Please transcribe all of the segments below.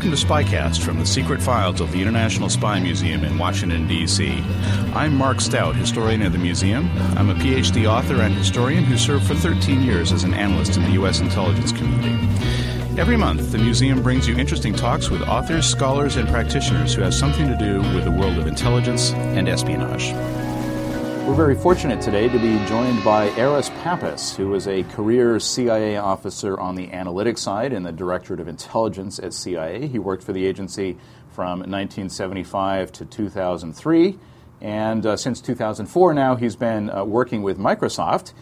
Welcome to Spycast from the secret files of the International Spy Museum in Washington, D.C. I'm Mark Stout, historian of the museum. I'm a PhD author and historian who served for 13 years as an analyst in the U.S. intelligence community. Every month, the museum brings you interesting talks with authors, scholars, and practitioners who have something to do with the world of intelligence and espionage. We're very fortunate today to be joined by Aris Pappas, who was a career CIA officer on the analytics side in the Directorate of Intelligence at CIA. He worked for the agency from 1975 to 2003, and uh, since 2004 now he's been uh, working with Microsoft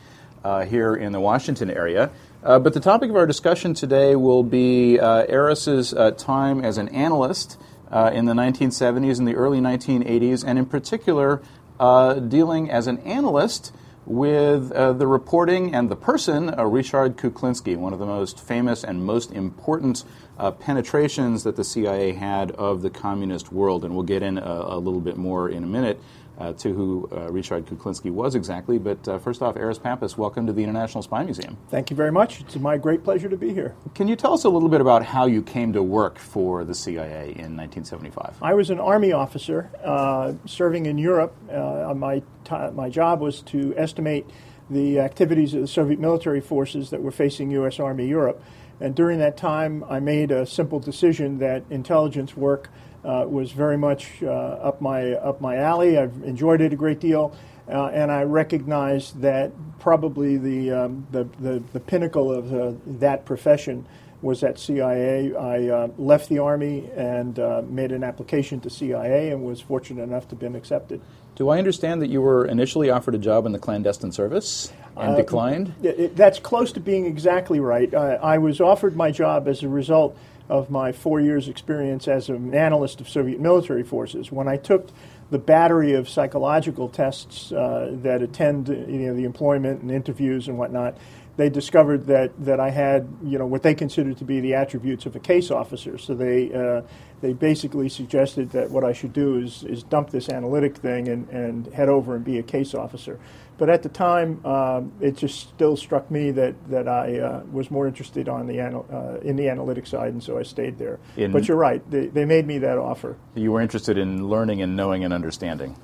uh, here in the Washington area. Uh, but the topic of our discussion today will be uh, Aris's uh, time as an analyst in the 1970s and the early 1980s, and in particular, uh, dealing as an analyst with uh, the reporting and the person, uh, Richard Kuklinski, one of the most famous and most important uh, penetrations that the CIA had of the communist world. And we'll get in a, a little bit more in a minute uh, to who uh, Richard Kuklinski was exactly. But uh, first off, Aris Pappas, welcome to the International Spy Museum. Thank you very much. It's my great pleasure to be here. Can you tell us a little bit about how you came to work for the CIA in 1975? I was an Army officer uh, serving in Europe. Uh, my, t- my job was to estimate the activities of the Soviet military forces that were facing U.S. Army Europe. And during that time, I made a simple decision that intelligence work uh, was very much uh, up my up my alley. I've enjoyed it a great deal, uh, and I recognize that probably the um, the, the, the pinnacle of uh, that profession was at CIA. I uh, left the army and uh, made an application to CIA and was fortunate enough to have been accepted. Do I understand that you were initially offered a job in the clandestine service and declined? It, that's close to being exactly right. I was offered my job as a result of my four years' experience as an analyst of Soviet military forces. When I took the battery of psychological tests uh, that attend you know, the employment and interviews and whatnot, they discovered that, that I had you know what they considered to be the attributes of a case officer. So they uh, they basically suggested that what I should do is, is dump this analytic thing and, and head over and be a case officer. But at the time, um, it just still struck me that that I uh, was more interested on the anal- uh, in the analytic side, and so I stayed there. In but you're right; they, they made me that offer. You were interested in learning and knowing and understanding.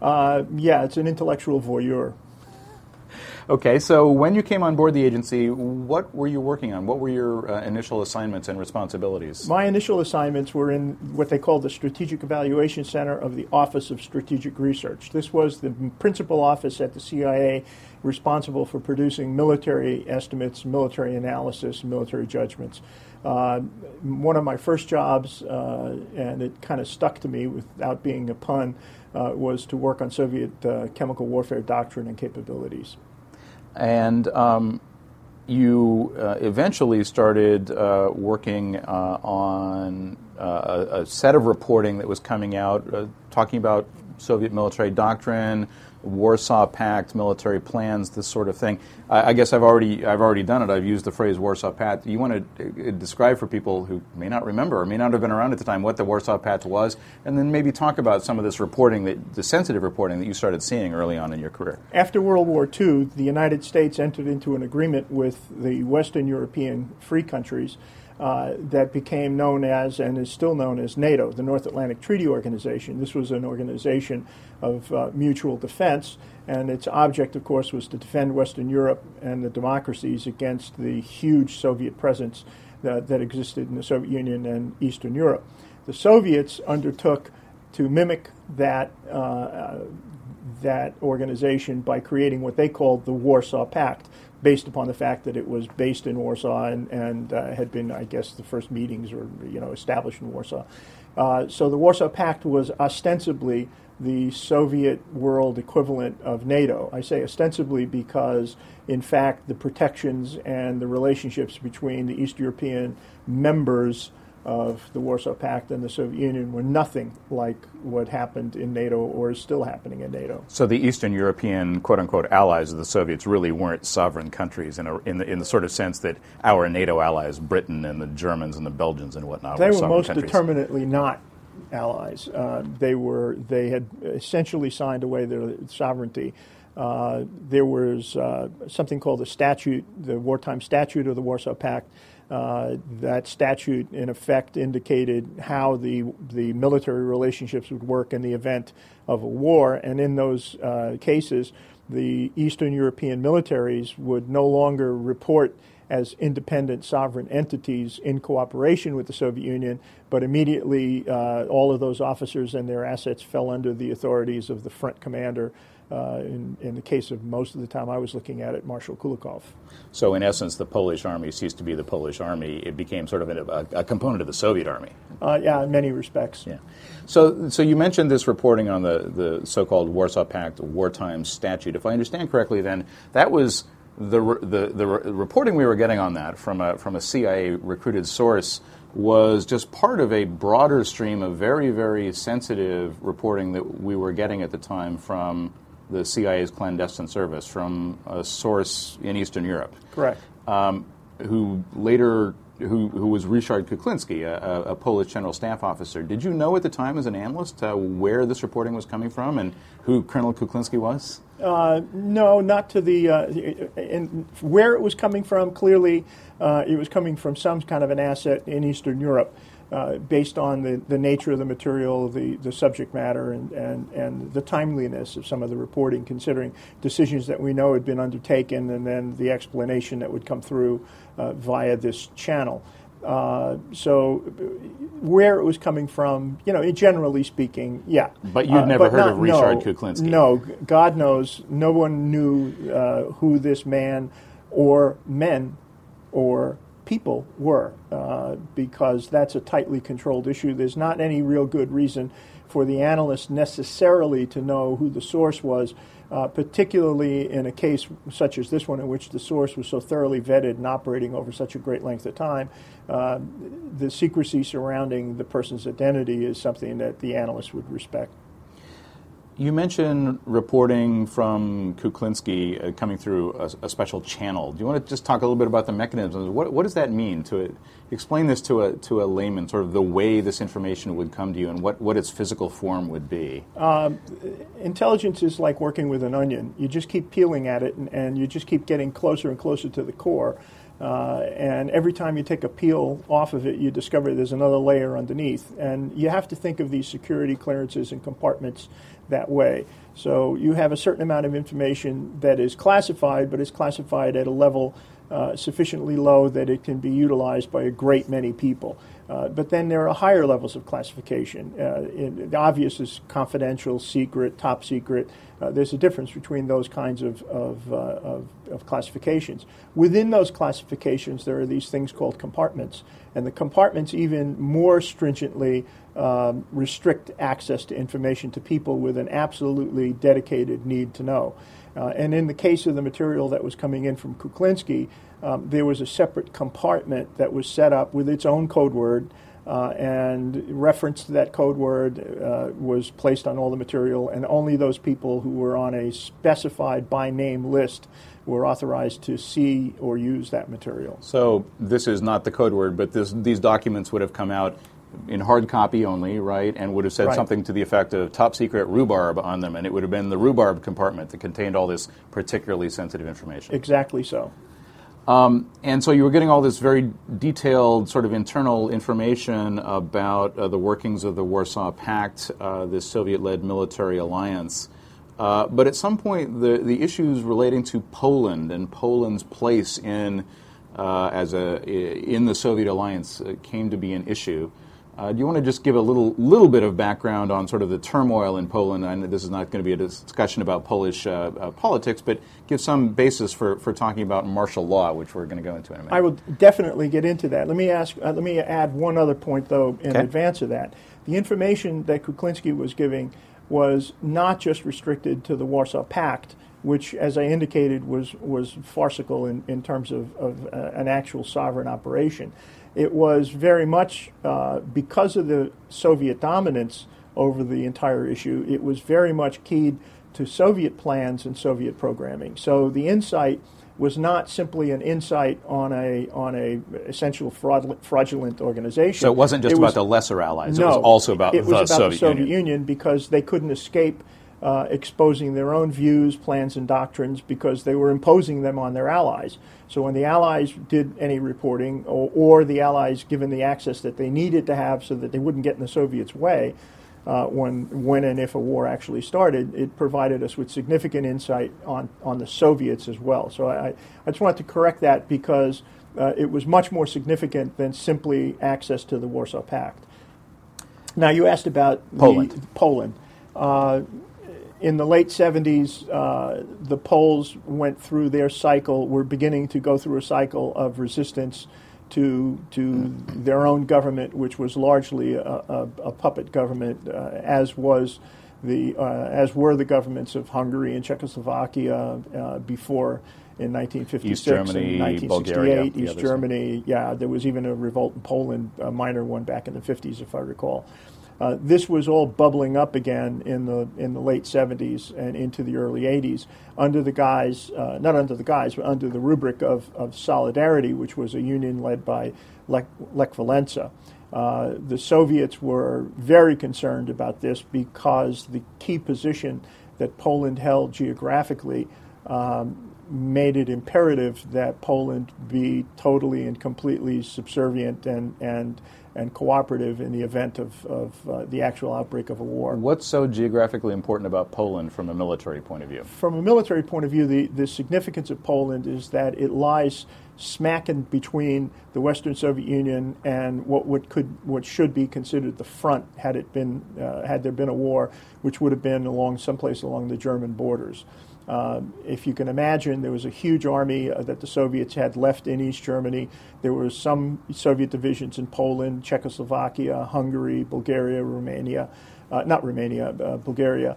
Uh, yeah, it's an intellectual voyeur. Okay, so when you came on board the agency, what were you working on? What were your uh, initial assignments and responsibilities? My initial assignments were in what they called the Strategic Evaluation Center of the Office of Strategic Research. This was the principal office at the CIA responsible for producing military estimates, military analysis, military judgments. Uh, one of my first jobs, uh, and it kind of stuck to me without being a pun, uh, was to work on Soviet uh, chemical warfare doctrine and capabilities and um, you uh, eventually started uh, working uh, on uh, a, a, set of reporting that was coming out uh, talking about Soviet military doctrine, Warsaw Pact, military plans, this sort of thing. I, I, guess I've already I've already done it. I've used the phrase Warsaw Pact. You want to uh, describe for people who may not remember or may not have been around at the time what the Warsaw Pact was, and then maybe talk about some of this reporting, that, the sensitive reporting that you started seeing early on in your career. After World War II, the United States entered into an agreement with the Western European free countries uh, that became known as and is still known as NATO, the North Atlantic Treaty Organization. This was an organization of uh, mutual defense, and its object, of course, was to defend Western Europe and the democracies against the huge Soviet presence that, that existed in the Soviet Union and Eastern Europe. The Soviets undertook to mimic that. Uh, that organization by creating what they called the Warsaw Pact, based upon the fact that it was based in Warsaw and, and uh, had been, I guess, the first meetings were you know established in Warsaw. Uh, so the Warsaw Pact was ostensibly the Soviet world equivalent of NATO. I say ostensibly because, in fact, the protections and the relationships between the East European members of the Warsaw Pact and the Soviet Union were nothing like what happened in NATO or is still happening in NATO. So the Eastern European quote unquote allies of the Soviets really weren't sovereign countries in, a, in, the, in the sort of sense that our NATO allies, Britain and the Germans and the Belgians and whatnot, they were, were most countries. determinately not allies. Uh, they were they had essentially signed away their sovereignty. Uh, there was uh, something called the statute, the wartime statute of the Warsaw Pact, uh, that statute, in effect, indicated how the the military relationships would work in the event of a war, and in those uh, cases, the Eastern European militaries would no longer report as independent sovereign entities in cooperation with the Soviet Union, but immediately uh, all of those officers and their assets fell under the authorities of the front commander uh, in, in, the case of most of the time I was looking at it, Marshal Kulikov. So, in essence, the Polish army ceased to be the Polish army. It became sort of a, a component of the Soviet army. Uh, yeah, in many respects. Yeah. So, so you mentioned this reporting on the, the so called Warsaw Pact wartime statute. If I understand correctly, then that was the, the, the reporting we were getting on that from a, from a CIA recruited source was just part of a broader stream of very, very sensitive reporting that we were getting at the time from the CIA's clandestine service from a source in Eastern Europe. Correct. Um, who later, who, who was Richard Kuklinski, a, a, Polish general staff officer. Did you know at the time as an analyst uh, where this reporting was coming from and who Colonel Kuklinski was? Uh, no, not to the. Uh, in, where it was coming from, clearly uh, it was coming from some kind of an asset in Eastern Europe. Uh, based on the, the nature of the material, the, the subject matter, and, and, and the timeliness of some of the reporting, considering decisions that we know had been undertaken and then the explanation that would come through uh, via this channel. Uh, so, where it was coming from, you know, generally speaking, yeah. But you'd uh, never uh, heard not, of Ryszard no, Kuklinski? No, God knows, no one knew uh, who this man or men or people were, uh, because that's a tightly controlled issue. There's not any real good reason for the analyst necessarily to know who the source was, uh, particularly in a case such as this one, in which the source was so thoroughly vetted and operating over such a great length of time. Uh, the secrecy surrounding the person's identity is something that the analyst would respect. You mentioned reporting from Kuklinski uh, coming through a, a, special channel. Do you want to just talk a little bit about the mechanisms? What, what does that mean? To explain this to a to a layman, sort of the way this information would come to you and what, what its physical form would be. Um, intelligence is like working with an onion. You just keep peeling at it, and, and you just keep getting closer and closer to the core. Uh, and every time you take a peel off of it, you discover there's another layer underneath. And you have to think of these security clearances and compartments that way. So you have a certain amount of information that is classified, but is classified at a level uh, sufficiently low that it can be utilized by a great many people. Uh, but then there are higher levels of classification. Uh, in, the obvious is confidential, secret, top secret. Uh, there's a difference between those kinds of, of, uh, of, of, classifications. Within those classifications, there are these things called compartments, and the compartments even more stringently um, restrict access to information to people with an absolutely dedicated need to know. Uh, and in the case of the material that was coming in from Kuklinski, um, there was a separate compartment that was set up with its own code word. uh, and reference to that code word uh, was placed on all the material, and only those people who were on a specified by name list were authorized to see or use that material. So this is not the code word, but this, these documents would have come out in hard copy only, right, and would have said Right. something to the effect of top secret rhubarb on them, and it would have been the rhubarb compartment that contained all this particularly sensitive information. Exactly so. And so you were getting all this very detailed sort of internal information about uh, the workings of the Warsaw Pact, uh, this Soviet led military alliance. Uh, but at some point, the, the issues relating to Poland and Poland's place in, uh, as a, in the Soviet alliance uh, came to be an issue. Uh, do you want to just give a little little bit of background on sort of the turmoil in Poland? I know this is not going to be a discussion about Polish uh, uh, politics, but give some basis for, for talking about martial law, which we're going to go into in a minute. I will definitely get into that. Let me ask. Uh, let me add one other point, though, in Okay. advance of that. The information that Kuklinski was giving was not just restricted to the Warsaw Pact, which, as I indicated, was was farcical in, in terms of, of uh, an actual sovereign operation. It was very much uh, because of the Soviet dominance over the entire issue. It was very much keyed to Soviet plans and Soviet programming. So the insight was not simply an insight on a on a essential fraudulent, fraudulent organization. so it wasn't just It about was- the lesser allies; no, it was also about it was the about Soviet the Soviet Union. Union. because they couldn't escape uh, exposing their own views, plans, and doctrines because they were imposing them on their allies. So when the allies did any reporting, or, or the allies given the access that they needed to have so that they wouldn't get in the Soviets' way. Uh, when, when and if a war actually started, it provided us with significant insight on, on the Soviets as well. So I, I just wanted to correct that because uh, it was much more significant than simply access to the Warsaw Pact. Now, you asked about the- Poland. Poland. Uh, in the late 70s, uh, the Poles went through their cycle, were beginning to go through a cycle of resistance to, to their own government, which was largely a, a, a puppet government, uh, as was the, uh, as were the governments of Hungary and Czechoslovakia uh, before in 1956 East Germany, and 1968, Bulgaria, East. Germany. Yeah, there was even a revolt in Poland, a minor one back in the 50s, if I recall. Uh, this was all bubbling up again in the in the late 70s and into the early 80s under the guise, uh, not under the guise, but under the rubric of, of Solidarity, which was a union led by Lech, Lech Walesa. Uh, the Soviets were very concerned about this because the key position that Poland held geographically um, made it imperative that Poland be totally and completely subservient and and and cooperative in the event of, of uh, the actual outbreak of a war. What's so geographically important about Poland from a military point of view? From a military point of view, the, the significance of Poland is that it lies smack in between the Western Soviet Union and what would could what should be considered the front had it been uh, had there been a war, which would have been along someplace along the German borders. Um, if you can imagine, there was a huge army uh, that the Soviets had left in East Germany. There were some Soviet divisions in Poland, Czechoslovakia, Hungary, Bulgaria, Romania, uh, not Romania, uh, Bulgaria.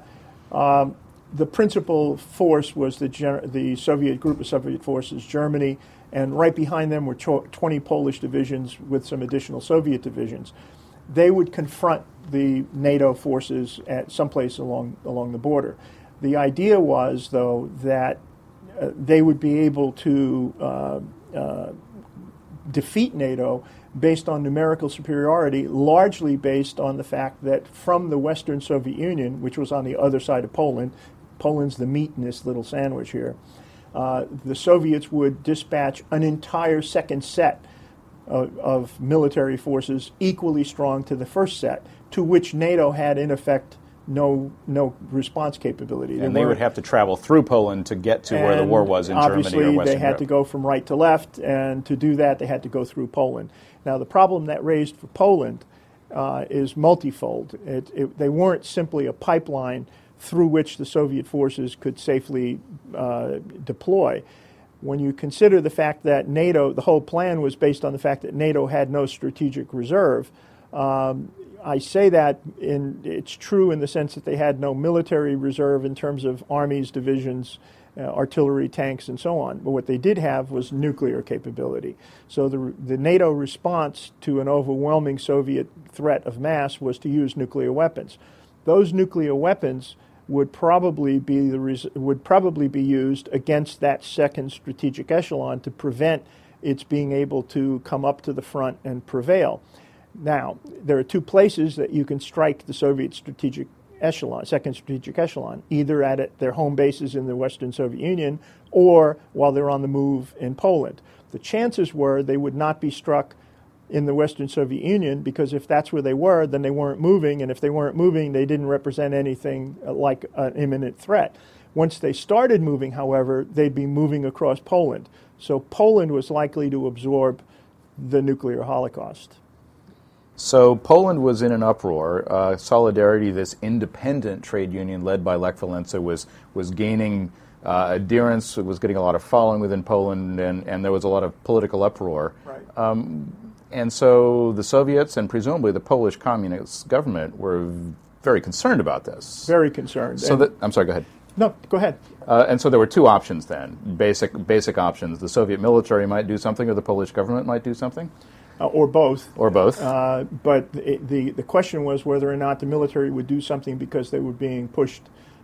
Um, the principal force was the, the Soviet group of Soviet forces, Germany, and right behind them were tw- 20 Polish divisions with some additional Soviet divisions. They would confront the NATO forces at someplace along along the border. The idea was, though, that uh, they would be able to uh, uh, defeat NATO based on numerical superiority, largely based on the fact that from the Western Soviet Union, which was on the other side of Poland, Poland's the meat in this little sandwich here, uh, the Soviets would dispatch an entire second set of, of military forces equally strong to the first set, to which NATO had, in effect, no no response capability. And they would have to travel through Poland to get to where the war was in Germany obviously or Western they had Europe. to go from right to left, and to do that, they had to go through Poland. Now, the problem that raised for Poland uh, is multifold. It, it, they weren't simply a pipeline through which the Soviet forces could safely uh, deploy. When you consider the fact that NATO, the whole plan was based on the fact that NATO had no strategic reserve. Um, I say that in, it's true in the sense that they had no military reserve in terms of armies, divisions, uh, artillery, tanks, and so on. But what they did have was nuclear capability. So the, the NATO response to an overwhelming Soviet threat of mass was to use nuclear weapons. Those nuclear weapons would probably be the res- would probably be used against that second strategic echelon to prevent its being able to come up to the front and prevail. Now, there are two places that you can strike the Soviet strategic echelon, second strategic echelon, either at their home bases in the Western Soviet Union or while they're on the move in Poland. The chances were they would not be struck in the Western Soviet Union because if that's where they were, then they weren't moving, and if they weren't moving, they didn't represent anything uh, like an imminent threat. Once they started moving, however, they'd be moving across Poland. So Poland was likely to absorb the nuclear holocaust. So Poland was in an uproar. Uh, Solidarity, this independent trade union led by Lech Walesa, was was gaining uh, adherence. Was getting a lot of following within Poland, and, and there was a lot of political uproar. Right. Um, and so the Soviets and presumably the Polish communist government were very concerned about this. Very concerned. So that I'm sorry. Go ahead. No, go ahead. Uh, and so there were two options then, basic basic options. The Soviet military might do something, or the Polish government might do something uh, or both. Or both. Uh, but the, the, the question was whether or not the military would do something because they were being pushed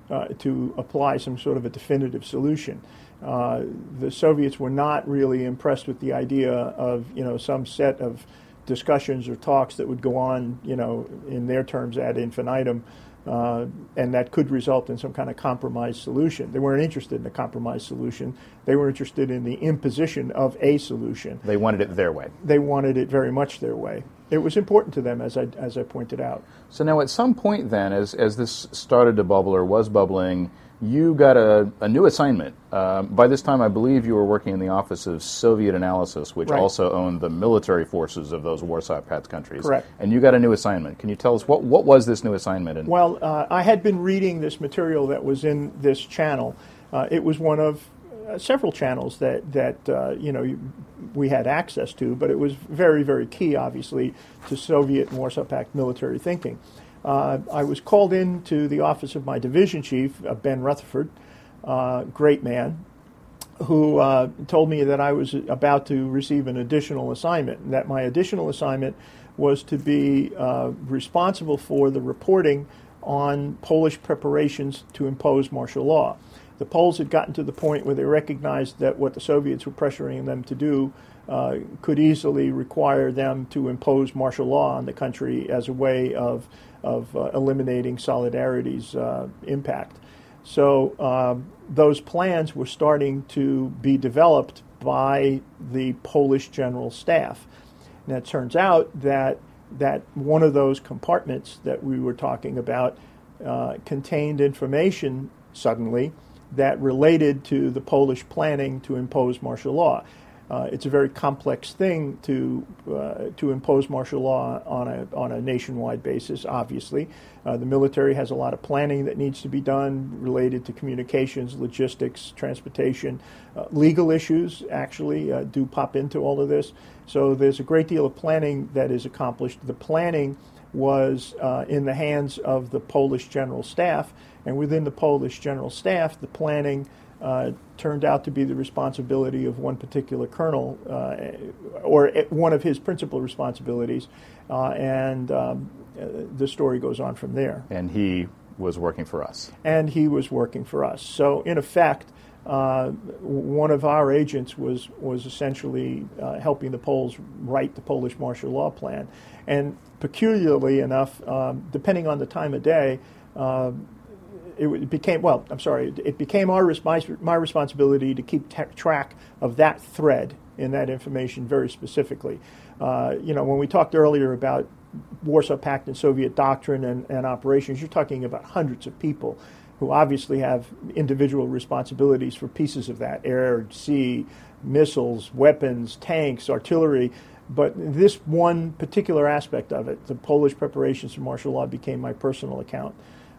uh, to apply some sort of a definitive solution. Uh, the Soviets were not really impressed with the idea of you know some set of discussions or talks that would go on you know in their terms ad infinitum uh, and that could result in some kind of compromise solution. They weren't interested in a compromise solution. They were interested in the imposition of a solution. They wanted it their way. They wanted it very much their way. It was important to them, as I, as I pointed out. So now, at some point, then, as, as this started to bubble or was bubbling, you got a, a new assignment. Uh, by this time, I believe you were working in the Office of Soviet Analysis, which right. also owned the military forces of those Warsaw Pact countries. Correct. And you got a new assignment. Can you tell us what, what was this new assignment? And well, uh, I had been reading this material that was in this channel. Uh, it was one of uh, several channels that that uh, you know we had access to, but it was very very key, obviously, to Soviet and Warsaw Pact military thinking. Uh, I was called in to the office of my division chief, uh, Ben Rutherford, uh, great man, who uh, told me that I was about to receive an additional assignment, and that my additional assignment was to be uh, responsible for the reporting on Polish preparations to impose martial law. The Poles had gotten to the point where they recognized that what the Soviets were pressuring them to do uh, could easily require them to impose martial law on the country as a way of of uh, eliminating Solidarity's uh, impact. So um, those plans were starting to be developed by the Polish General Staff. And it turns out that that one of those compartments that we were talking about uh, contained information suddenly that related to the Polish planning to impose martial law. Uh, it's a very complex thing to uh, to impose martial law on a on a nationwide basis. Obviously, uh, the military has a lot of planning that needs to be done related to communications, logistics, transportation, uh, legal issues. Actually, uh, do pop into all of this. So there's a great deal of planning that is accomplished. The planning was uh, in the hands of the Polish General Staff, and within the Polish General Staff, the planning uh, turned out to be the responsibility of one particular colonel, uh, or one of his principal responsibilities, uh, and um, the story goes on from there. And he was working for us. And he was working for us. So, in effect, uh, one of our agents was was essentially uh, helping the Poles write the Polish martial law plan, and peculiarly enough, um, depending on the time of day, uh, it became well. I'm sorry. It became our my responsibility to keep track of that thread in that information very specifically. Uh, you know, when we talked earlier about Warsaw Pact and Soviet doctrine and, and operations, you're talking about hundreds of people who obviously have individual responsibilities for pieces of that air, sea, missiles, weapons, tanks, artillery. But this one particular aspect of it, the Polish preparations for martial law, became my personal account.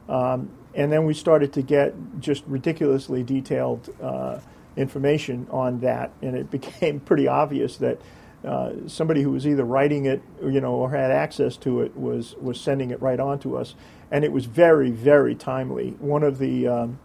Um, and then we started to get just ridiculously detailed uh, information on that, and it became pretty obvious that uh, somebody who was either writing it, you know, or had access to it was was sending it right on to us, and it was very, very timely. One of the um,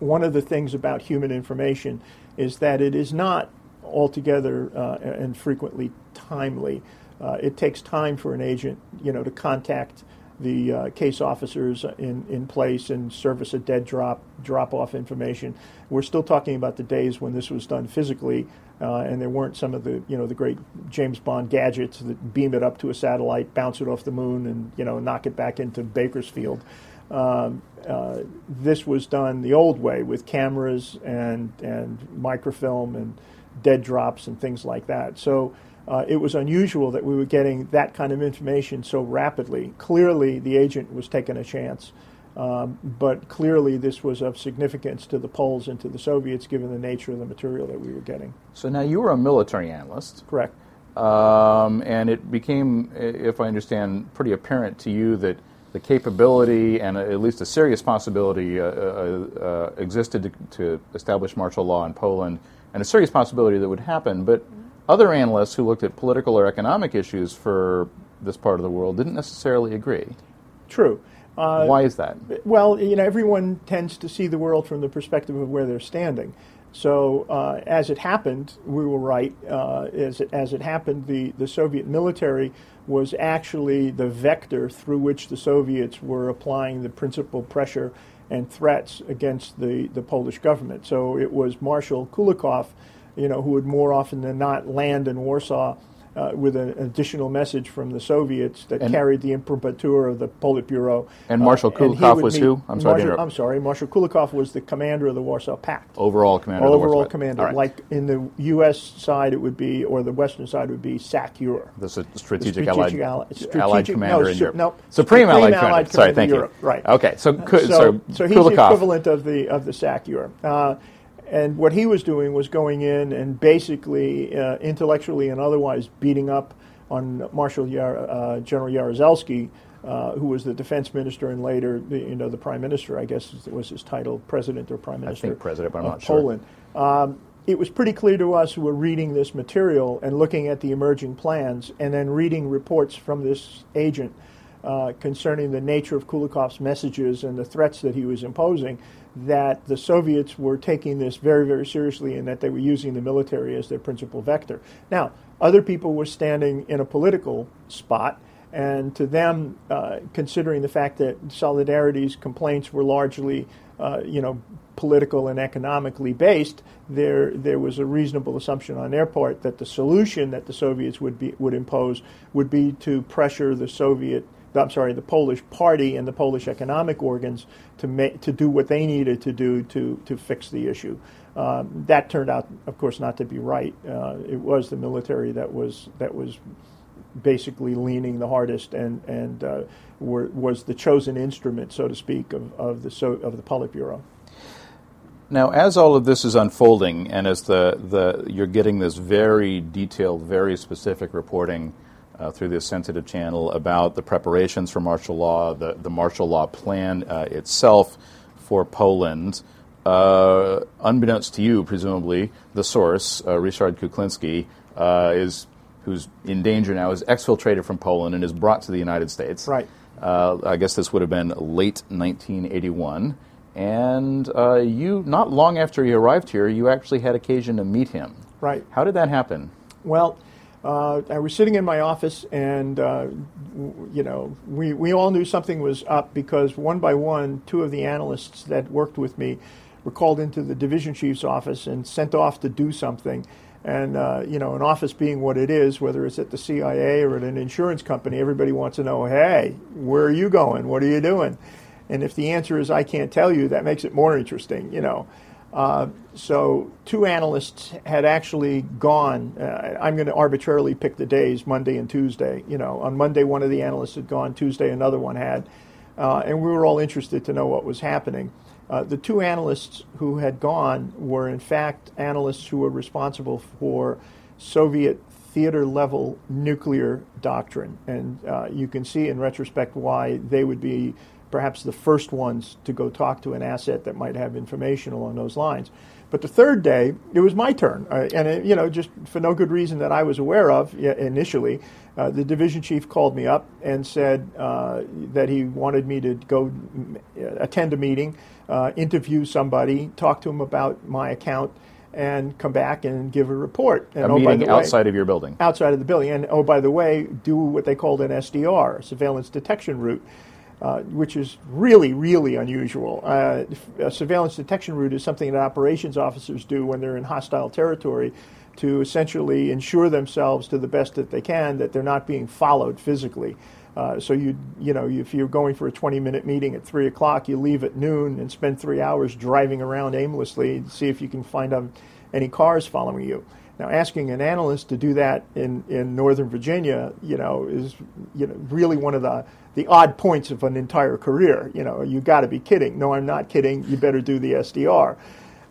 one of the things about human information is that it is not altogether uh, and frequently timely. Uh, it takes time for an agent, you know, to contact the uh, case officers in, in place and service a dead drop drop off information. We're still talking about the days when this was done physically, uh, and there weren't some of the you know the great James Bond gadgets that beam it up to a satellite, bounce it off the moon, and you know knock it back into Bakersfield. Um, uh, this was done the old way with cameras and and microfilm and dead drops and things like that. So uh, it was unusual that we were getting that kind of information so rapidly. Clearly, the agent was taking a chance, um, but clearly, this was of significance to the Poles and to the Soviets given the nature of the material that we were getting. So now you were a military analyst. Correct. Um, and it became, if I understand, pretty apparent to you that the capability and at least a serious possibility uh, uh, uh, existed to, to, establish martial law in Poland, and a serious possibility that would happen. But other analysts who looked at political or economic issues for this part of the world didn't necessarily agree. True. Uh, Why is that? Well, you know, everyone tends to see the world from the perspective of where they're standing. So, uh, as it happened, we were right. Uh, as, it, as it happened, the, the Soviet military was actually the vector through which the Soviets were applying the principal pressure and threats against the, the Polish government. So, it was Marshal Kulikov you know, who would more often than not land in Warsaw uh, with an additional message from the Soviets that and carried the imprimatur of the Politburo. And Marshal uh, Kulikov was who? I'm sorry. Marshal, I'm sorry. Marshal Kulikov was the commander of the Warsaw Pact. Overall commander. Overall commander. Right. Like in the U.S. side, it would be, or the Western side would be SACEUR. The strategic, the strategic allied, strategic, allied commander no, in Europe. No, Supreme, Supreme allied, allied commander. Sorry, thank Europe. you. Right. Okay, so, so, so, so he's Kulikov. the equivalent of the of the SACEUR. Uh, and what he was doing was going in and basically, uh, intellectually and otherwise, beating up on Marshal Yar- uh, General Jaruzelski, uh, who was the defense minister and later, the, you know, the prime minister. I guess was his title, president or prime minister. I think president, but I'm not Poland. sure. Um, it was pretty clear to us who were reading this material and looking at the emerging plans, and then reading reports from this agent uh, concerning the nature of Kulikov's messages and the threats that he was imposing that the Soviets were taking this very, very seriously and that they were using the military as their principal vector. Now, other people were standing in a political spot, and to them, uh, considering the fact that Solidarity's complaints were largely, uh, you know, political and economically based, there there was a reasonable assumption on their part that the solution that the Soviets would be would impose would be to pressure the Soviet I'm sorry, the Polish party and the Polish economic organs to make, to do what they needed to do to to fix the issue. Um, that turned out, of course, not to be right. Uh, it was the military that was that was basically leaning the hardest and and uh, were, was the chosen instrument, so to speak, of, of the so, of the Politburo. Now, as all of this is unfolding, and as the, the you're getting this very detailed, very specific reporting uh, through this sensitive channel about the preparations for martial law, the, the martial law plan uh, itself for Poland. Uh, unbeknownst to you, presumably, the source, uh, Ryszard Kuklinski, uh, is who's in danger now, is exfiltrated from Poland and is brought to the United States. Right. Uh, I guess this would have been late 1981. And you, not long after he arrived here, you actually had occasion to meet him. Right. How did that happen? Well, uh, I was sitting in my office, and uh, w- you know, we, we all knew something was up because one by one, two of the analysts that worked with me were called into the division chief's office and sent off to do something. And uh, you know, an office being what it is, whether it's at the CIA or at an insurance company, everybody wants to know, hey, where are you going? What are you doing? And if the answer is I can't tell you, that makes it more interesting, you know. So two analysts had actually gone. Uh, I'm going to arbitrarily pick the days, Monday and Tuesday. You know, on Monday one of the analysts had gone, Tuesday another one had, uh, and we were all interested to know what was happening. Uh, the two analysts who had gone were in fact analysts who were responsible for Soviet theater level nuclear doctrine, and uh, you can see in retrospect why they would be perhaps the first ones to go talk to an asset that might have information along those lines. But the third day, it was my turn, uh, and it, you know, just for no good reason that I was aware of initially, uh, the division chief called me up and said uh, that he wanted me to go attend a meeting, uh, interview somebody, talk to him about my account, and come back and give a report. And, a oh, meeting way, outside of your building. Outside of the building, and oh, by the way, do what they called an SDR, surveillance detection route. Uh, which is really, really unusual. Uh, a surveillance detection route is something that operations officers do when they're in hostile territory to essentially ensure themselves to the best that they can that they're not being followed physically. Uh, so you you know if you're going for a 20 minute meeting at three o'clock, you leave at noon and spend three hours driving around aimlessly to see if you can find any cars following you. Now, asking an analyst to do that in, in Northern Virginia, you know, is you know really one of the the odd points of an entire career. You know, you got to be kidding. No, I'm not kidding. You better do the SDR.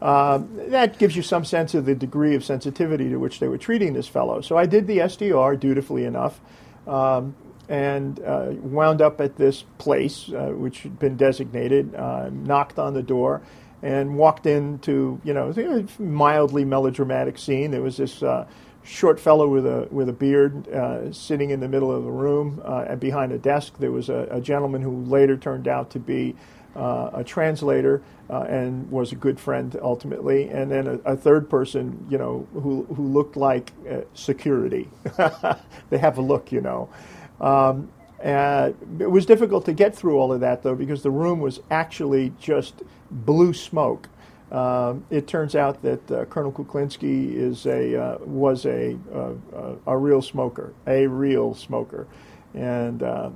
Um, that gives you some sense of the degree of sensitivity to which they were treating this fellow. So I did the SDR dutifully enough. Um, and uh, wound up at this place, uh, which had been designated, uh, knocked on the door, and walked into you know mildly melodramatic scene. There was this uh, short fellow with a with a beard uh, sitting in the middle of the room, uh, and behind a desk there was a, a, gentleman who later turned out to be uh, a translator uh, and was a good friend ultimately, and then a, a third person, you know, who who looked like uh, security. they have a look, you know. Um, uh, it was difficult to get through all of that, though, because the room was actually just blue smoke. Um, it turns out that uh, Colonel Kuklinski is a uh, was a, uh, a real smoker, a real smoker, and uh,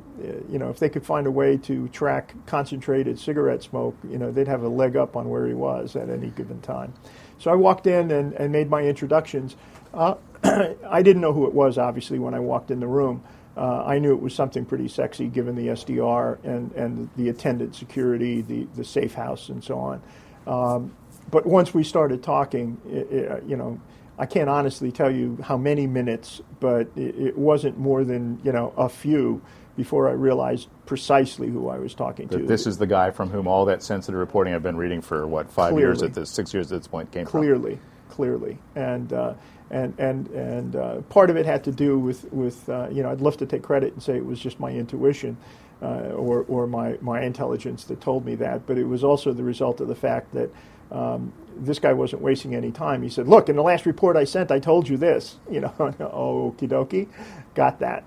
you know if they could find a way to track concentrated cigarette smoke, you know they'd have a leg up on where he was at any given time. So I walked in and, and made my introductions. Uh, I didn't know who it was, obviously, when I walked in the room uh, I knew it was something pretty sexy given the SDR and, and the attendant security, the, the safe house, and so on. Um, but once we started talking, it, it, you know, I can't honestly tell you how many minutes, but it, it, wasn't more than you know a few before I realized precisely who I was talking that to. This is the guy from whom all that sensitive reporting I've been reading for what five clearly, years at this, six years at this point came clearly, from. Clearly, clearly, and uh, and and and uh, part of it had to do with with uh, you know I'd love to take credit and say it was just my intuition uh, or or my my intelligence that told me that, but it was also the result of the fact that. Um, this guy wasn't wasting any time. He said, "Look, in the last report I sent, I told you this. You know, okie dokie, got that."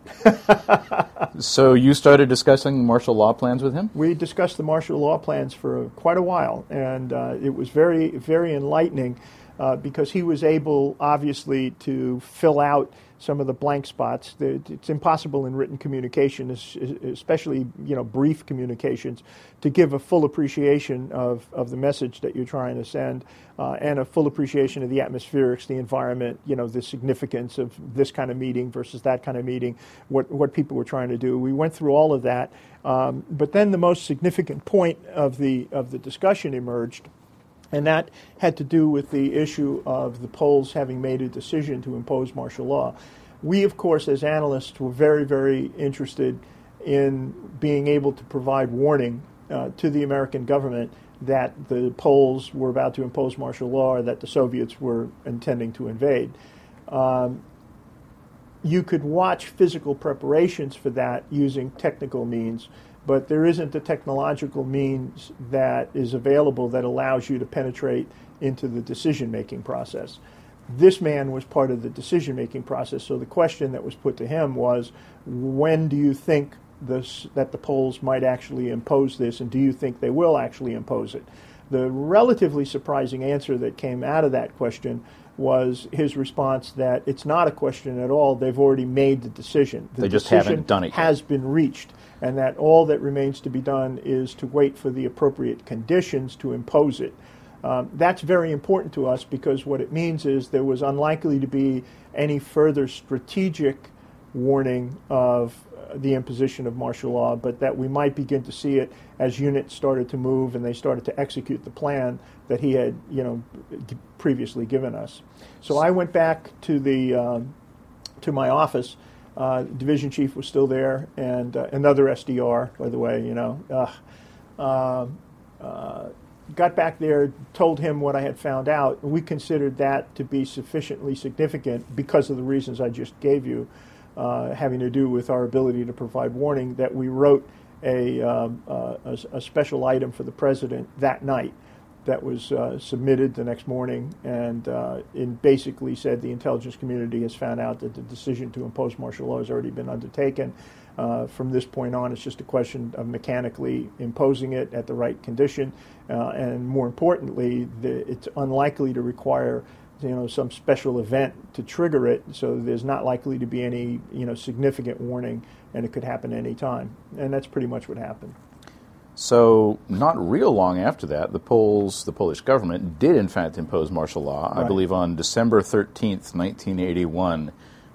so you started discussing martial law plans with him. We discussed the martial law plans for quite a while, and uh, it was very, very enlightening uh, because he was able, obviously, to fill out some of the blank spots. It's impossible in written communication, especially you know brief communications, to give a full appreciation of, of the message that you're trying to send, uh, and a full appreciation of the atmospherics, the environment, you know, the significance of this kind of meeting versus that kind of meeting, what what people were trying to do. We went through all of that, um, but then the most significant point of the of the discussion emerged and that had to do with the issue of the Poles having made a decision to impose martial law. We, of course, as analysts, were very, very interested in being able to provide warning uh, to the American government that the Poles were about to impose martial law or that the Soviets were intending to invade. Um, you could watch physical preparations for that using technical means but there isn't a technological means that is available that allows you to penetrate into the decision making process. This man was part of the decision making process, so the question that was put to him was when do you think this, that the Poles might actually impose this, and do you think they will actually impose it? The relatively surprising answer that came out of that question was his response that it's not a question at all. They've already made the decision. The they just haven't done it. Yet. Has been reached and that all that remains to be done is to wait for the appropriate conditions to impose it. Um, that's very important to us because what it means is there was unlikely to be any further strategic warning of the imposition of martial law, but that we might begin to see it as units started to move and they started to execute the plan that he had, you know, previously given us. So I went back to the um, to my office uh, division chief was still there, and uh, another SDR, by the way, you know. Uh, got back there, told him what I had found out. We considered that to be sufficiently significant because of the reasons I just gave you, uh, having to do with our ability to provide warning, that we wrote a, um, uh, a, a, special item for the president that night that was uh, submitted the next morning and uh, basically said the intelligence community has found out that the decision to impose martial law has already been undertaken. Uh, from this point on, it's just a question of mechanically imposing it at the right condition, uh, and more importantly, the, it's unlikely to require you know some special event to trigger it. So there's not likely to be any you know significant warning, and it could happen any time. And that's pretty much what happened. So, not real long after that, the Poles, the Polish government, did in fact impose martial law. Right. I believe on December 13th, 1981.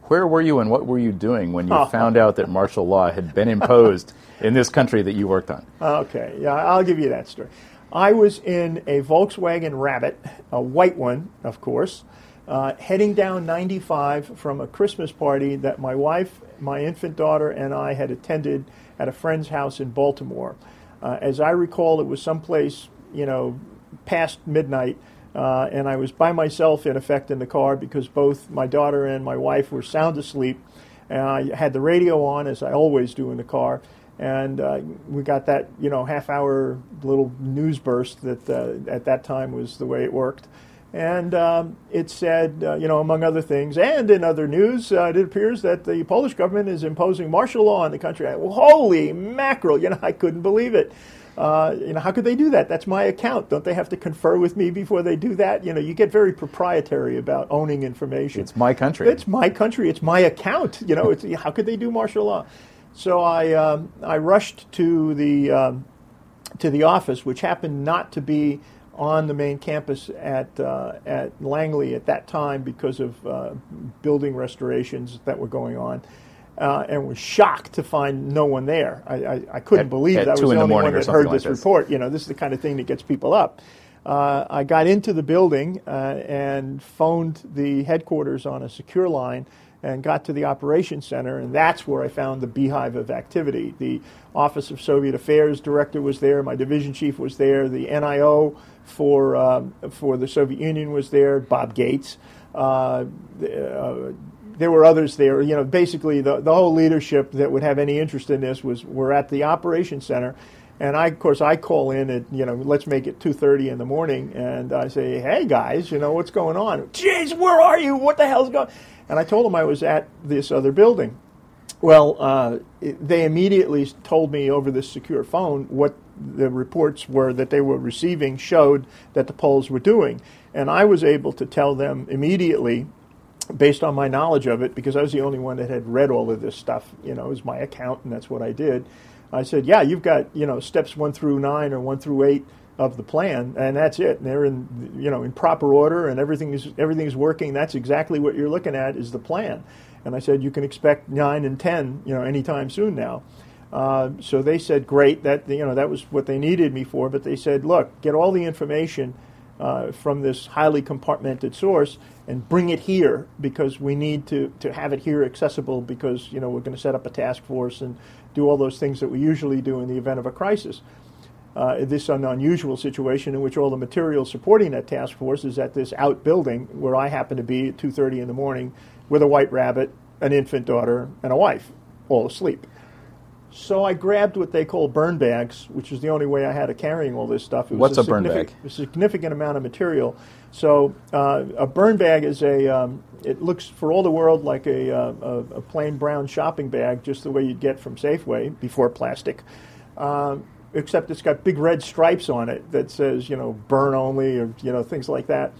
Where were you and what were you doing when you oh. found out that martial law had been imposed in this country that you worked on? Okay, yeah, I'll give you that story. I was in a Volkswagen Rabbit, a white one, of course, uh, heading down 95 from a Christmas party that my wife, my infant daughter, and I had attended at a friend's house in Baltimore. Uh, as I recall, it was someplace, you know, past midnight, uh, and I was by myself, in effect, in the car because both my daughter and my wife were sound asleep. And I had the radio on, as I always do in the car, and uh, we got that, you know, half-hour little news burst that uh, at that time was the way it worked. And um, it said, uh, you know, among other things, and in other news, uh, it appears that the Polish government is imposing martial law on the country. Well, holy mackerel! You know, I couldn't believe it. Uh, you know, how could they do that? That's my account. Don't they have to confer with me before they do that? You know, you get very proprietary about owning information. It's my country. It's my country. It's my account. You know, it's, how could they do martial law? So I um, I rushed to the um, to the office, which happened not to be on the main campus at uh, at Langley at that time because of uh, building restorations that were going on. Uh, and was shocked to find no one there. I, I, I couldn't at, believe at I was the, the only one that heard like this, this, report. You know, this is the kind of thing that gets people up. Uh, I got into the building uh, and phoned the headquarters on a secure line and got to the operations center, and that's where I found the beehive of activity. The Office of Soviet Affairs director was there, my division chief was there, the NIO for um, for the Soviet Union was there, Bob Gates. Uh, uh, there were others there. You know, basically the, the whole leadership that would have any interest in this was were at the operations center. And I, of course, I call in at you know, let's make it two thirty in the morning, and I say, "Hey guys, you know what's going on? Jeez, where are you? What the hell's going?" And I told them I was at this other building. Well, uh, they immediately told me over this secure phone what the reports were that they were receiving showed that the Poles were doing. And I was able to tell them immediately, based on my knowledge of it, because I was the only one that had read all of this stuff, you know, it was my account, and that's what I did. I said, yeah, you've got, you know, steps one through nine or one through eight of the plan, and that's it. And they're in you know in proper order, and everything is everything is working. That's exactly what you're looking at is the plan. And I said you can expect nine and ten, you know, anytime soon now. Uh, so they said, great. That you know that was what they needed me for. But they said, look, get all the information uh, from this highly compartmented source and bring it here because we need to, to have it here accessible because you know we're going to set up a task force and do all those things that we usually do in the event of a crisis uh, this an unusual situation in which all the material supporting that task force is at this outbuilding where I happen to be at 2:30 in the morning with a white rabbit, an infant daughter, and a wife, all asleep. So I grabbed what they call burn bags, which is the only way I had of carrying all this stuff. It What's a, a burn bag? A significant amount of material. So uh, a burn bag is a. Um, it looks for all the world like a, uh, a, a, plain brown shopping bag, just the way you'd get from Safeway before plastic. Um, except it's got big red stripes on it that says, you know, burn only or, you know, things like that.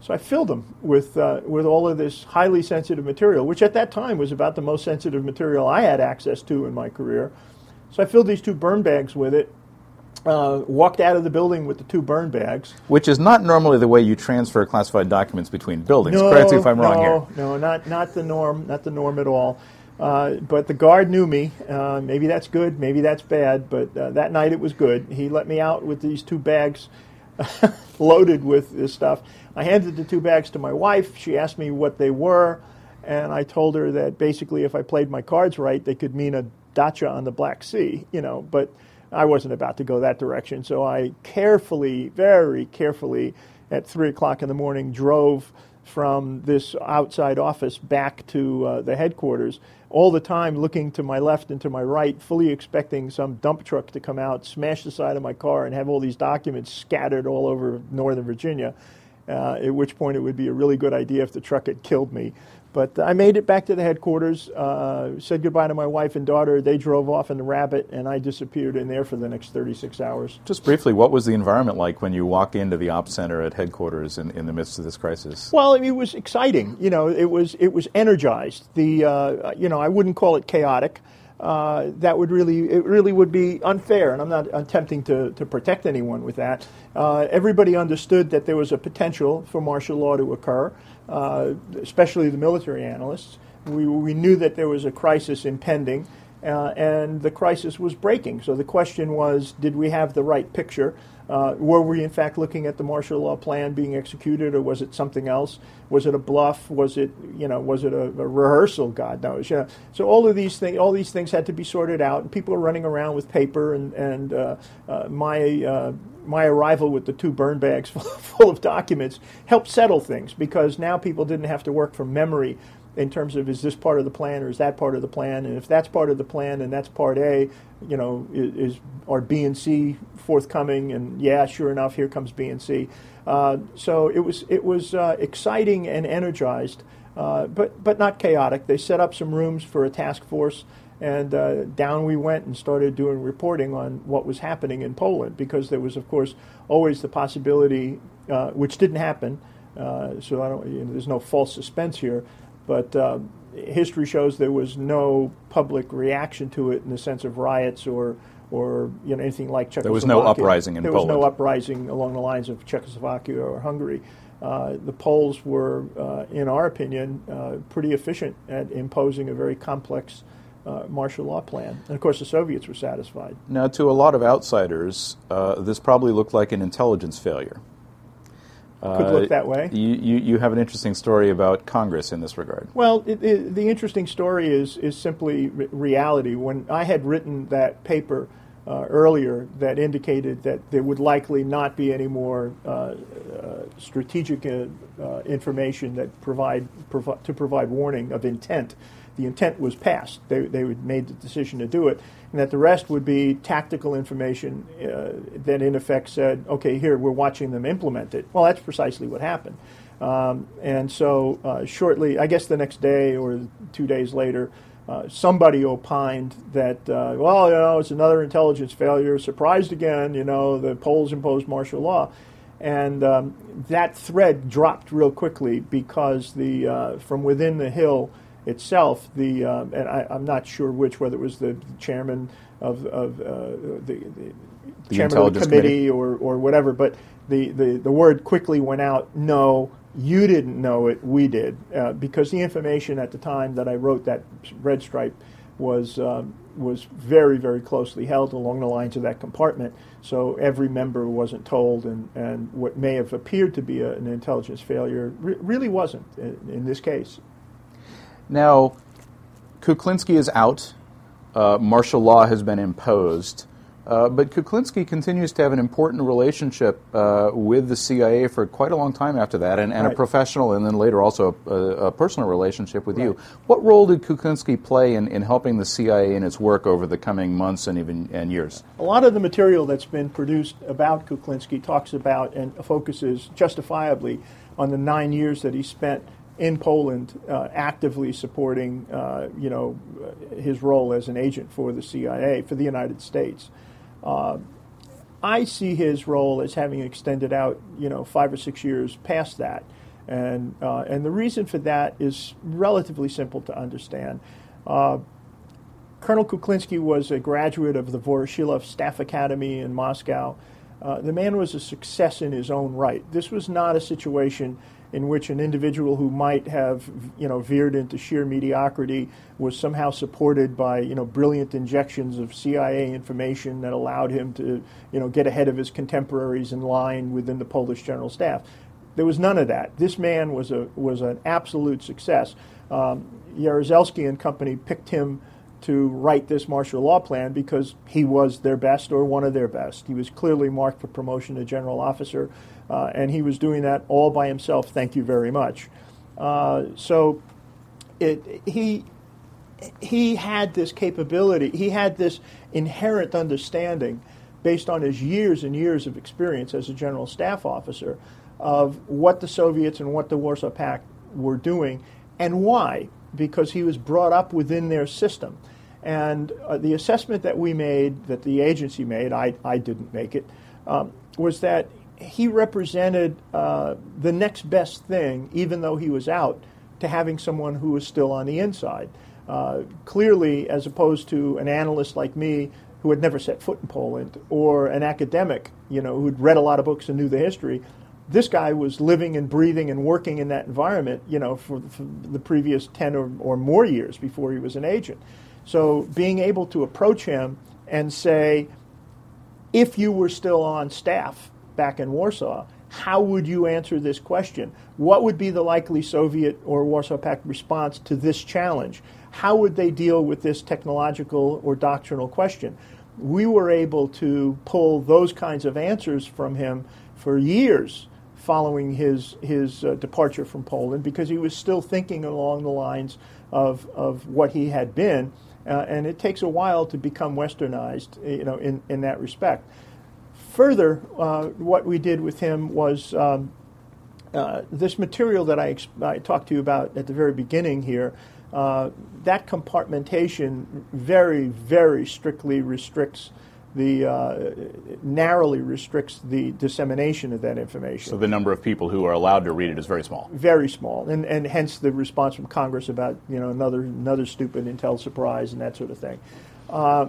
So I filled them with, uh, with all of this highly sensitive material, which at that time was about the most sensitive material I had access to in my career. So I filled these two burn bags with it, uh, walked out of the building with the two burn bags. Which is not normally the way you transfer classified documents between buildings. No, Correct me if I'm no, wrong here. No, no, not, not the norm, not the norm at all. Uh, but the guard knew me. Uh, maybe that's good, maybe that's bad, but uh, that night it was good. He let me out with these two bags loaded with this stuff. I handed the two bags to my wife. She asked me what they were, and I told her that basically if I played my cards right, they could mean a dacha on the Black Sea, you know. But I wasn't about to go that direction. So I carefully, very carefully, at 3 o'clock in the morning, drove from this outside office back to uh, the headquarters, all the time looking to my left and to my right, fully expecting some dump truck to come out, smash the side of my car, and have all these documents scattered all over Northern Virginia. Uh, at which point it would be a really good idea if the truck had killed me. But I made it back to the headquarters, uh, said goodbye to my wife and daughter. They drove off in the Rabbit, and I disappeared in there for the next 36 hours. Just briefly, what was the environment like when you walk into the ops center at headquarters in, in the midst of this crisis? Well, it was exciting. You know, it was it was energized. The uh, you know, I wouldn't call it chaotic. Uh, that would really it really would be unfair, and I'm not attempting to, to protect anyone with that. Uh, everybody understood that there was a potential for martial law to occur uh, especially the military analysts. We, we knew that there was a crisis impending, uh, and the crisis was breaking. So the question was did we have the right picture? Uh, were we in fact looking at the martial law plan being executed, or was it something else? Was it a bluff? Was it you know was it a, a rehearsal? God knows. Know, so all of these things, all these things had to be sorted out, and people are running around with paper and and uh, uh, my uh, my arrival with the two burn bags full of documents helped settle things because now people didn't have to work from memory in terms of is this part of the plan or is that part of the plan? And if that's part of the plan and that's part A you know is, is are B and C forthcoming? And yeah sure enough here comes B and C. Uh, so it was it was uh, exciting and energized uh, but but not chaotic. They set up some rooms for a task force and uh, down we went and started doing reporting on what was happening in Poland because there was, of course, always the possibility, uh, which didn't happen. Uh, so I don't, you know, there's no false suspense here, but uh, history shows there was no public reaction to it in the sense of riots or or you know anything like Czechoslovakia. There was no uprising in there Poland. There was no uprising along the lines of Czechoslovakia or Hungary. Uh, the Poles were, uh, in our opinion, uh, pretty efficient at imposing a very complex uh, martial law plan. And of course, the Soviets were satisfied. Now, to a lot of outsiders, uh, this probably looked like an intelligence failure. Could look that way. You, you, you, have an interesting story about Congress in this regard. Well, it, it, the interesting story is, is simply re- reality. When I had written that paper uh, earlier that indicated that there would likely not be any more uh, uh, strategic uh, information that provide provi- to provide warning of intent the intent was passed. They, they made the decision to do it, and that the rest would be tactical information uh, that, in effect, said, okay, here, we're watching them implement it. Well, that's precisely what happened. Um, and so, uh, shortly, I guess the next day or two days later, uh, somebody opined that, uh, well, you know, it's another intelligence failure. Surprised again, you know, the Poles imposed martial law. And um, that thread dropped real quickly because the uh, from within the Hill, itself, the uh, and I, am not sure which, whether it was the chairman of, of uh, the, the, the, chairman of the committee, committee, Or, or whatever, but the, the, the word quickly went out, no, you didn't know it, we did, uh, because the information at the time that I wrote that red stripe was um, was very very closely held along the lines of that compartment. So every member wasn't told, and, and what may have appeared to be a, an intelligence failure re- really wasn't in, in, this case. Now, Kuklinski is out. Uh, martial law has been imposed. Uh, but Kuklinski continues to have an important relationship uh, with the CIA for quite a long time after that, and, and right. a professional, and then later also a, a personal relationship with right. you. What role did Kuklinski play in, in helping the CIA in its work over the coming months and even and years? A lot of the material that's been produced about Kuklinski talks about and focuses justifiably on the nine years that he spent in Poland uh, actively supporting, uh, you know, his role as an agent for the CIA for the United States. Uh, I see his role as having extended out, you know, five or six years past that, and uh, and the reason for that is relatively simple to understand. Uh, Colonel Kuklinski was a graduate of the Voroshilov Staff Academy in Moscow. Uh, the man was a success in his own right. This was not a situation in which an individual who might have you know veered into sheer mediocrity was somehow supported by you know brilliant injections of CIA information that allowed him to you know get ahead of his contemporaries in line within the Polish General Staff. There was none of that. This man was a was an absolute success. Um, Jaruzelski and company picked him to write this martial law plan because he was their best or one of their best. He was clearly marked for promotion to general officer, uh, and he was doing that all by himself. Thank you very much. Uh, so it, he he had this capability. He had this inherent understanding, based on his years and years of experience as a general staff officer, of what the Soviets and what the Warsaw Pact were doing, and why. Because he was brought up within their system. And uh, the assessment that we made, that the agency made, I, I didn't make it, um, was that he represented uh, the next best thing, even though he was out, to having someone who was still on the inside. Uh, clearly, as opposed to an analyst like me who had never set foot in Poland, or an academic, you know, who'd read a lot of books and knew the history, this guy was living and breathing and working in that environment, you know, for, for the previous 10 or, or more years before he was an agent. So being able to approach him and say, if you were still on staff back in Warsaw, how would you answer this question? What would be the likely Soviet or Warsaw Pact response to this challenge? How would they deal with this technological or doctrinal question? We were able to pull those kinds of answers from him for years following his, his uh, departure from Poland because he was still thinking along the lines of, of what he had been. Uh, and it takes a while to become westernized, you know, in, in that respect. Further, uh, what we did with him was um, uh, this material that I, I, talked to you about at the very beginning here. Uh, that compartmentation very, very strictly restricts the uh, narrowly restricts the dissemination of that information. So the number of people who are allowed to read it is very small. Very small, and and hence the response from Congress about you know another another stupid Intel surprise and that sort of thing. Uh,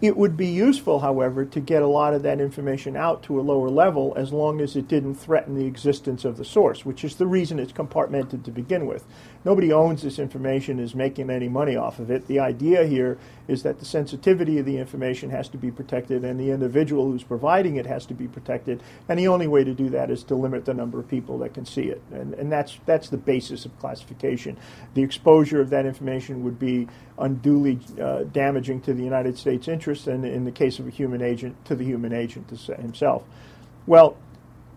it would be useful, however, to get a lot of that information out to a lower level as long as it didn't threaten the existence of the source, which is the reason it's compartmented to begin with. Nobody owns this information, is making any money off of it. The idea here is that the sensitivity of the information has to be protected and the individual who's providing it has to be protected. And the only way to do that is to limit the number of people that can see it. And, and that's, that's the basis of classification. The exposure of that information would be unduly uh, damaging to the United States interest and, in the case of a human agent, to the human agent himself. Well,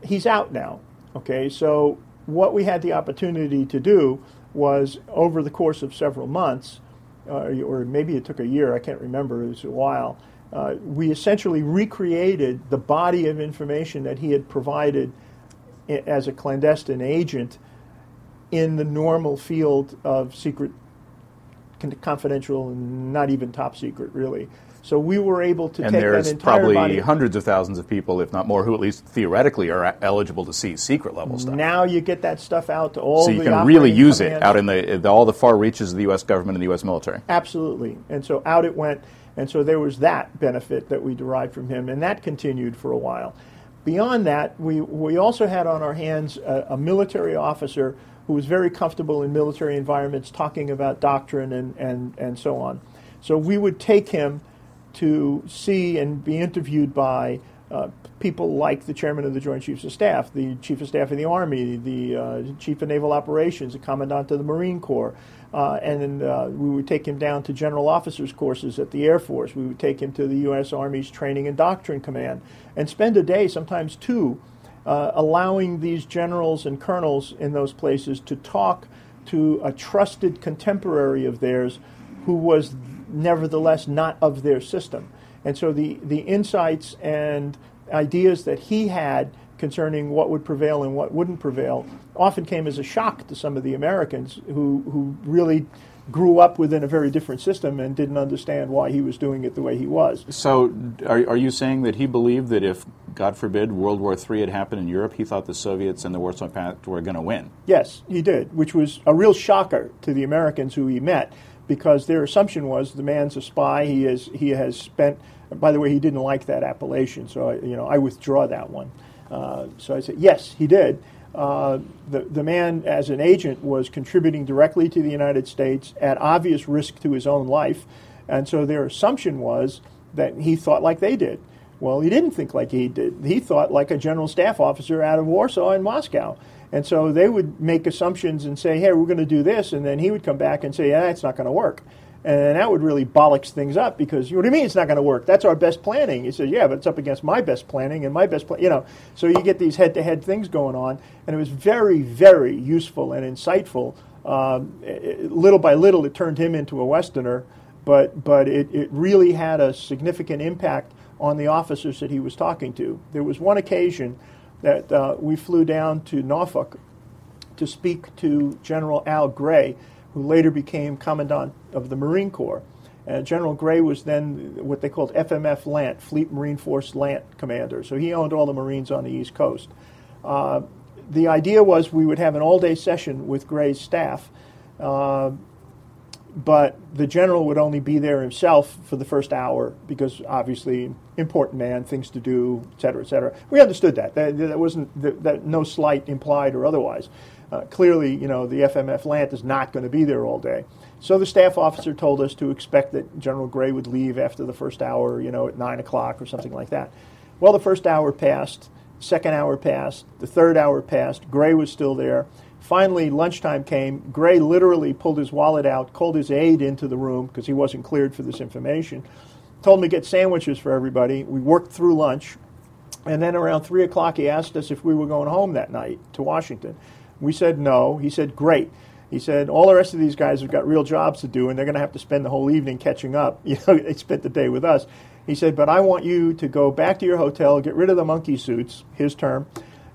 he's out now. Okay, so what we had the opportunity to do was over the course of several months, uh, or maybe it took a year, I can't remember, it was a while, uh, we essentially recreated the body of information that he had provided as a clandestine agent in the normal field of secret, confidential, and not even top secret, really. So we were able to and take there's that entire probably body. hundreds of thousands of people, if not more, who at least theoretically are eligible to see secret level stuff. Now you get that stuff out to all. so you can really use it out in the, the all the far reaches of the U.S. government and the U.S. military. Absolutely. And so out it went. And so there was that benefit that we derived from him, and that continued for a while. Beyond that, we, we also had on our hands a, a military officer who was very comfortable in military environments talking about doctrine and, and, and so on. So we would take him to see and be interviewed by uh, people like the chairman of the Joint Chiefs of Staff, the Chief of Staff of the Army, the uh, Chief of Naval Operations, the Commandant of the Marine Corps. Uh, and then uh, we would take him down to general officers' courses at the Air Force. We would take him to the U.S. Army's Training and Doctrine Command and spend a day, sometimes two, uh, allowing these generals and colonels in those places to talk to a trusted contemporary of theirs who was nevertheless not of their system. And so the, the insights and ideas that he had concerning what would prevail and what wouldn't prevail often came as a shock to some of the Americans who, who really grew up within a very different system and didn't understand why he was doing it the way he was. So, are, are you saying that he believed that if, God forbid, World War III had happened in Europe, he thought the Soviets and the Warsaw Pact were going to win? Yes, he did, which was a real shocker to the Americans who he met because their assumption was the man's a spy. He has he has spent. By the way, he didn't like that appellation, so I, you know I withdraw that one. Uh, so I said yes, he did. Uh, the the man, as an agent, was contributing directly to the United States at obvious risk to his own life, and so their assumption was that he thought like they did. Well, he didn't think like he did. He thought like a general staff officer out of Warsaw and Moscow. And so they would make assumptions and say, hey, we're going to do this. And then he would come back and say, yeah, it's not going to work. And that would really bollocks things up because, you know what you mean it's not going to work? That's our best planning. He says, yeah, but it's up against my best planning and my best plan, you know. So you get these head to head things going on. And it was very, very useful and insightful. Um, it, little by little, it turned him into a Westerner, but, but it, it really had a significant impact on the officers that he was talking to. There was one occasion that uh, we flew down to Norfolk to speak to General Al Gray, who later became Commandant of the Marine Corps. Uh, General Gray was then what they called FMF LANT, Fleet Marine Force LANT Commander. So he owned all the Marines on the East Coast. Uh, the idea was we would have an all day session with Gray's staff. Uh, but the general would only be there himself for the first hour because obviously important man, things to do, et cetera, et cetera. We understood that. That, that wasn't that, that, no slight implied or otherwise. Uh, clearly, you know, the FMF Lant is not going to be there all day. So the staff officer told us to expect that General Gray would leave after the first hour, you know, at nine o'clock or something like that. Well, the first hour passed, second hour passed, the third hour passed. Gray was still there. Finally, lunchtime came. Gray literally pulled his wallet out, called his aide into the room because he wasn't cleared for this information, told him to get sandwiches for everybody. We worked through lunch. And then around 3 o'clock, he asked us if we were going home that night to Washington. We said no. He said, great. He said, all the rest of these guys have got real jobs to do, and they're going to have to spend the whole evening catching up. You know, they spent the day with us. He said, but I want you to go back to your hotel, get rid of the monkey suits, his term,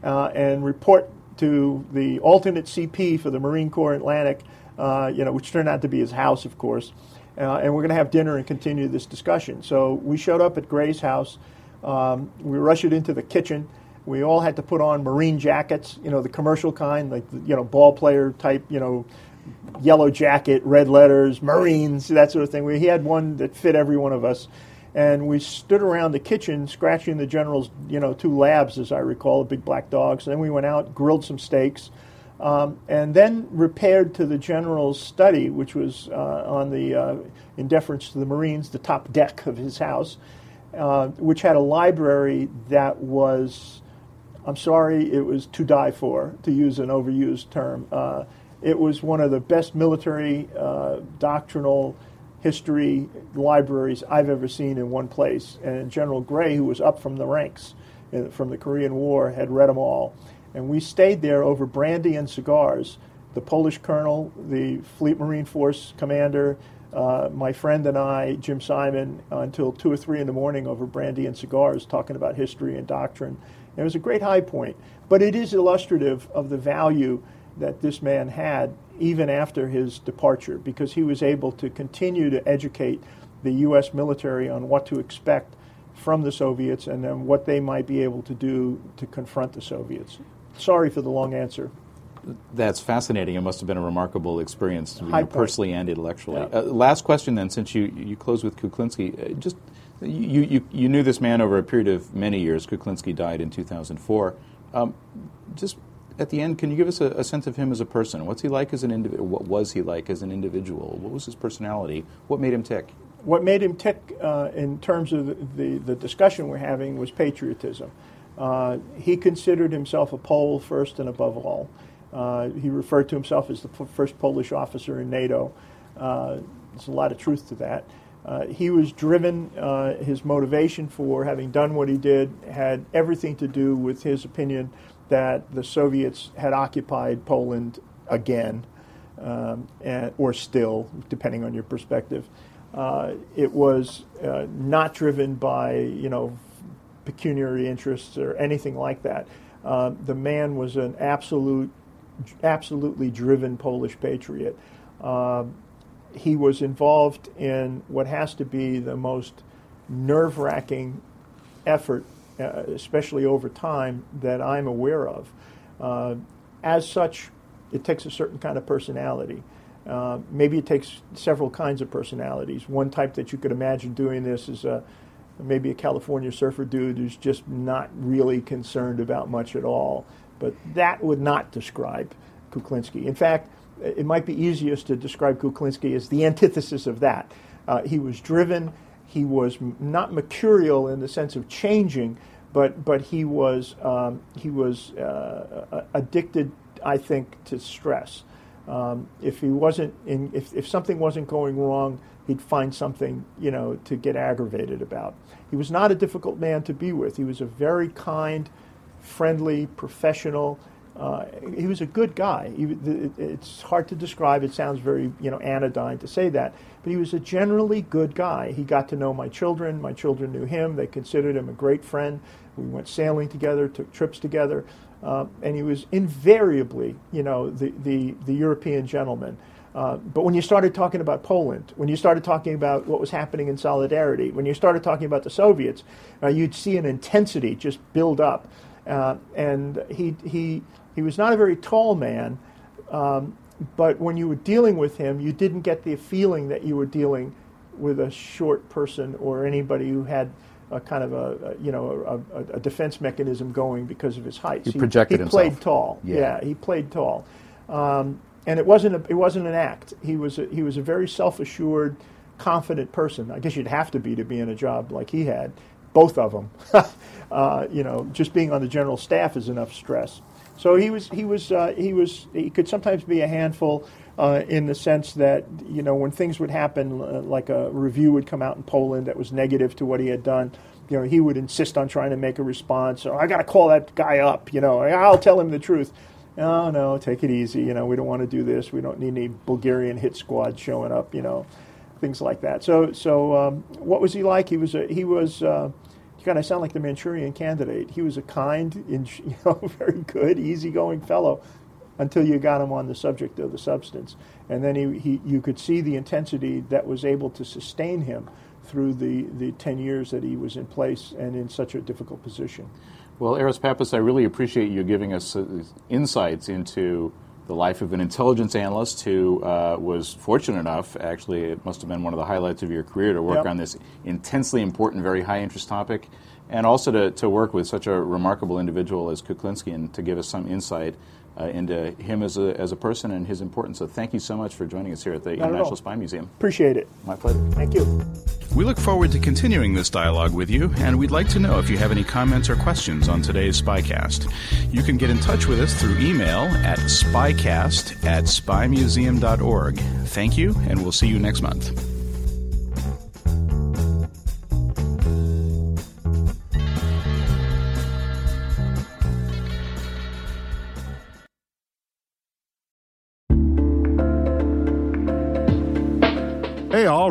uh, and report to the alternate CP for the Marine Corps Atlantic, uh, you know, which turned out to be his house, of course. Uh, and we're going to have dinner and continue this discussion. So we showed up at Gray's house. Um, we rushed into the kitchen. We all had to put on Marine jackets, you know, the commercial kind, like you know, ball player type, you know, yellow jacket, red letters, Marines, that sort of thing. We, he had one that fit every one of us and we stood around the kitchen scratching the general's, you know, two labs, as I recall, the big black dogs. And then we went out, grilled some steaks, um, and then repaired to the general's study, which was uh, on the, uh, in deference to the Marines, the top deck of his house, uh, which had a library that was, I'm sorry, it was to die for, to use an overused term. Uh, it was one of the best military uh, doctrinal history libraries I've ever seen in one place. And General Gray, who was up from the ranks uh, from the Korean War, had read them all. And we stayed there over brandy and cigars. The Polish colonel, the Fleet Marine Force commander, uh, my friend and I, Jim Simon, uh, until two or three in the morning over brandy and cigars, talking about history and doctrine. It was a great high point. But it is illustrative of the value that this man had even after his departure because he was able to continue to educate the U.S. military on what to expect from the Soviets and then what they might be able to do to confront the Soviets. Sorry for the long answer. That's fascinating. It must have been a remarkable experience, you know, personally and intellectually. Yeah. Uh, last question, then, since you you close with Kuklinski, uh, just you, you you knew this man over a period of many years. Kuklinski died in 2004. Um, just at the end, can you give us a, a, sense of him as a person? What's he like as an individual? What was he like as an individual? What was his personality? What made him tick? What made him tick, uh, in terms of the, the discussion we're having, was patriotism. Uh, he considered himself a Pole first and above all. Uh, he referred to himself as the first Polish officer in NATO. Uh, there's a lot of truth to that. Uh, he was driven, uh, his motivation for having done what he did had everything to do with his opinion that the Soviets had occupied Poland again, um, and, or still, depending on your perspective. It was not driven by you know pecuniary interests or anything like that. Uh, the man was an absolute, absolutely driven Polish patriot. Um, he was involved in what has to be the most nerve-wracking effort uh, especially over time, that I'm aware of. Uh, as such, it takes a certain kind of personality. Uh, maybe it takes several kinds of personalities. One type that you could imagine doing this is a, maybe a California surfer dude who's just not really concerned about much at all. But that would not describe Kuklinski. In fact, it might be easiest to describe Kuklinski as the antithesis of that. Uh, he was driven, he was not mercurial in the sense of changing, but but he was um, he was uh, addicted I think, to stress. Um, if he wasn't in, if, if something wasn't going wrong, he'd find something, you know, to get aggravated about. He was not a difficult man to be with. He was a very kind, friendly, professional. Uh, he was a good guy. He, it's hard to describe. It sounds very, you know, anodyne to say that, but he was a generally good guy. He got to know my children. My children knew him. They considered him a great friend. We went sailing together, took trips together, uh, and he was invariably, you know, the the, the European gentleman. Uh, but when you started talking about Poland, when you started talking about what was happening in solidarity, when you started talking about the Soviets, uh, you'd see an intensity just build up. Uh, and he, he, he was not a very tall man, um, but when you were dealing with him, you didn't get the feeling that you were dealing with a short person or anybody who had a kind of a, you know a, a, defense mechanism going because of his height. He projected he, he played tall. Yeah. yeah. he played tall. Um, and it wasn't a, it wasn't an act. He was a, he was a very self assured, confident person. I guess you'd have to be to be in a job like he had. Both of them, uh, you know, just being on the general staff is enough stress. So he was he was uh, he was he could sometimes be a handful. Uh, in the sense that you know when things would happen, uh, like a review would come out in Poland that was negative to what he had done, you know he would insist on trying to make a response. Or I got to call that guy up. You know, I'll tell him the truth oh no, take it easy. You know, we don't want to do this. We don't need any Bulgarian hit squad showing up. You know, things like that. So, so um, what was he like? He was a, he was. Uh, God, sound like the Manchurian Candidate. He was a kind, you know, very good, easygoing fellow until you got him on the subject of the substance, and then he, he you could see the intensity that was able to sustain him through the, the 10 years that he was in place and in such a difficult position. Well, Aris Pappas, I really appreciate you giving us uh, insights into the life of an intelligence analyst who uh, was fortunate enough, actually, it must have been one of the highlights of your career to work yep. on this intensely important, very high interest topic, and also to, to work with such a remarkable individual as Kuklinski and to give us some insight uh, into him as a, as a person and his importance. So thank you so much for joining us here at the Not International Spy Museum. Appreciate it. My pleasure. Thank you. We look forward to continuing this dialogue with you, and we'd like to know if you have any comments or questions on today's Spycast. You can get in touch with us through email at spycast at spymuseum.org. Thank you, and we'll see you next month.